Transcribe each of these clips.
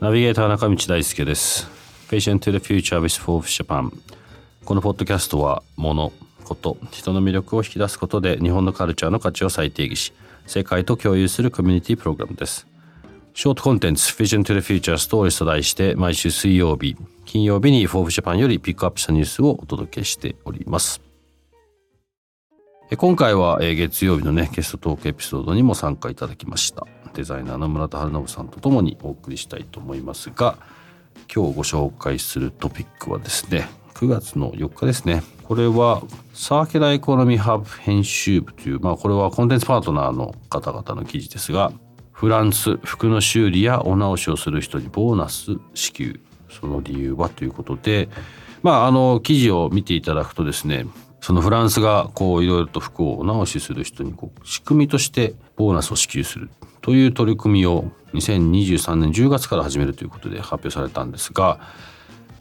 ナビゲーター中道大輔です。Patient to the Future with Forbes Japan このポッドキャストは物こと人の魅力を引き出すことで日本のカルチャーの価値を再定義し世界と共有するコミュニティプログラムです。ショートコンテンツ Vision to the Future Stories と題して毎週水曜日金曜日に Forbes Japan よりピックアップしたニュースをお届けしております。今回は月曜日のねゲストトークエピソードにも参加いただきました。デザイナーの村田春信さんとともにお送りしたいと思いますが今日ご紹介するトピックはですね9月の4日ですね。これはサーキュラーエコノミーハブ編集部というまあこれはコンテンツパートナーの方々の記事ですがフランス服の修理やお直しをする人にボーナス支給。その理由はということでまああの記事を見ていただくとですねそのフランスがこういろいろと服をお直しする人にこう仕組みとしてボーナスを支給するという取り組みを2023年10月から始めるということで発表されたんですが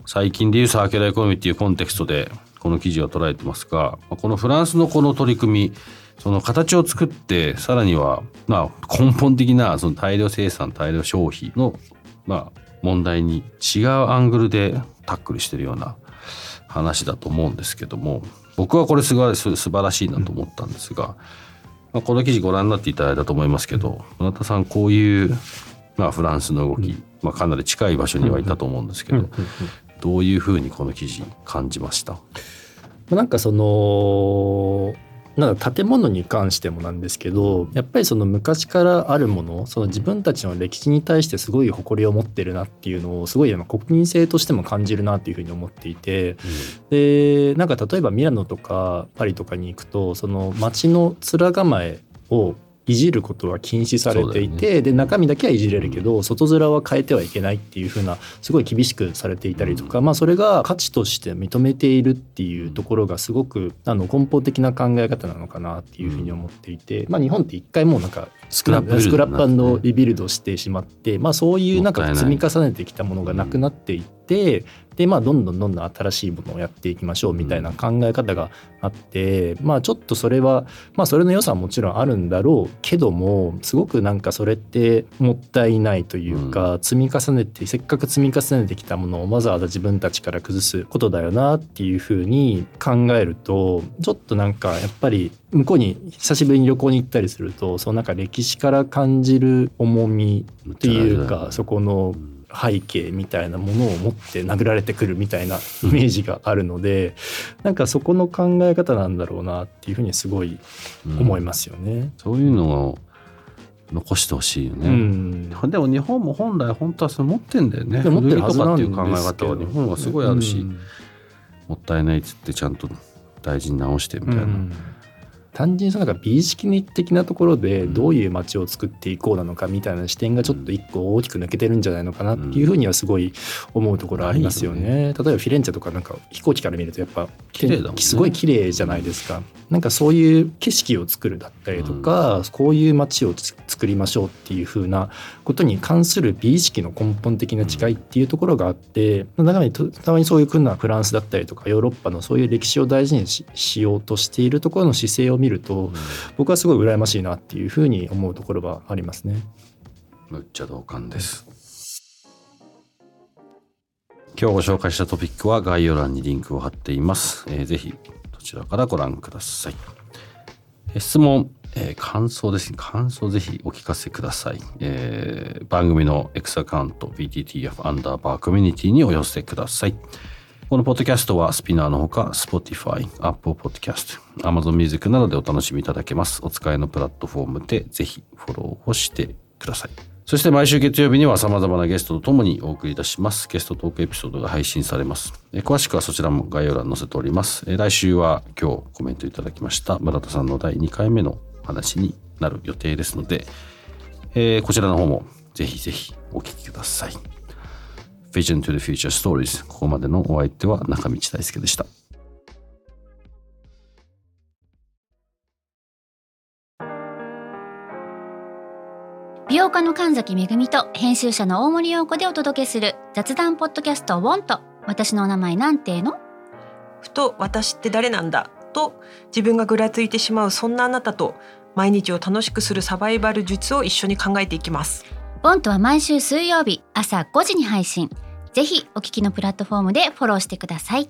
最近でいうサーキュラーエコノミーっていうコンテクストでこの記事は捉えてますがこのフランスのこの取り組みその形を作ってさらにはまあ根本的なその大量生産大量消費のまあ問題に違うアングルでタックルしてるような話だと思うんですけども僕はこれすごい素晴らしいなと思ったんですが、まあ、この記事ご覧になっていただいたと思いますけど村田さんこういう、まあ、フランスの動き、まあ、かなり近い場所にはいたと思うんですけど、どういうふうにこの記事感じました？なんかそのなんか建物に関してもなんですけどやっぱりその昔からあるものその自分たちの歴史に対してすごい誇りを持ってるなっていうのをすごい国民性としても感じるなっていうふうに思っていて、うん、でなんか例えばミラノとかパリとかに行くとその街の面構えをいじることは禁止されていて、ね、で中身だけはいじれるけど、外面は変えてはいけないっていうふうなすごい厳しくされていたりとか、まあ、それが価値として認めているっていうところがすごくあの根本的な考え方なのかなっていうふうに思っていて、まあ、日本って一回もうなんかスクラップスクラップリビルドしてしまって、まあ、そういうなんか積み重ねてきたものがなくなっていって。でまあどんどんどんどん新しいものをやっていきましょうみたいな考え方があって、まあちょっとそれはまあそれの良さはもちろんあるんだろうけどもすごくなんかそれってもったいないというか、積み重ねてせっかく積み重ねてきたものをわざわざ自分たちから崩すことだよなっていうふうに考えるとちょっとなんかやっぱり向こうに久しぶりに旅行に行ったりするとそのなんか歴史から感じる重みっていうかそこの背景みたいなものを持って殴られてくるみたいな イメージがあるので、うん、なんかそこの考え方なんだろうなっていうふうにすごい思いますよね。うん、そういうのを残してほしいよね、うん、でも日本も本来本当はそれ持ってんだよね。持ってるはずなんっていう考え方は日本はすごいあるし、もったいないっつってちゃんと大事に直してみたいな。単純になんか美意識的なところでどういう街を作っていこうなのかみたいな視点がちょっと一個大きく抜けてるんじゃないのかなっていうふうにはすごい思うところありますよね。例えばフィレンツェとかなんか飛行機から見るとやっぱ綺麗だ、ね、すごい綺麗じゃないですか。なんかそういう景色を作るだったりとか、こういう街を作りましょうっていうふうなことに関する美意識の根本的な違いっていうところがあって中身たまにそういう国はフランスだったりとかヨーロッパのそういう歴史を大事にしようとしているところの姿勢を見ると、僕はすごい羨ましいなっていうふうに思うところはありますね。むっちゃ同感です。今日ご紹介したトピックは概要欄にリンクを貼っています。えー、ぜひそちらからご覧ください。え質問、えー、感想ですね。感想ぜひお聞かせください。えー、番組の X アカウント BTTF アンダーバーコミュニティにお寄せください。このポッドキャストはスピナーのほか Spotify、Apple Podcast、Amazon Music などでお楽しみいただけます。お使いのプラットフォームでぜひフォローをしてください。そして毎週月曜日には様々なゲストとともにお送りいたします。ゲストトークエピソードが配信されます。詳しくはそちらも概要欄に載せております。来週は今日コメントいただきました村田さんの第2回目の話になる予定ですので、えーこちらの方もぜひぜひお聞きください。Vision to the Future Stories ここまでのお相手は中道大輔でした。美容家の神崎めぐみと編集者の大森洋子でお届けする雑談ポッドキャスト「ウォンと私のお名前なんての?ふと私って誰なんだ？と自分がぐらついてしまうそんなあなたと毎日を楽しくするサバイバル術を一緒に考えていきますウォンとは毎週水曜日朝5時に配信ぜひお聞きのプラットフォームでフォローしてください。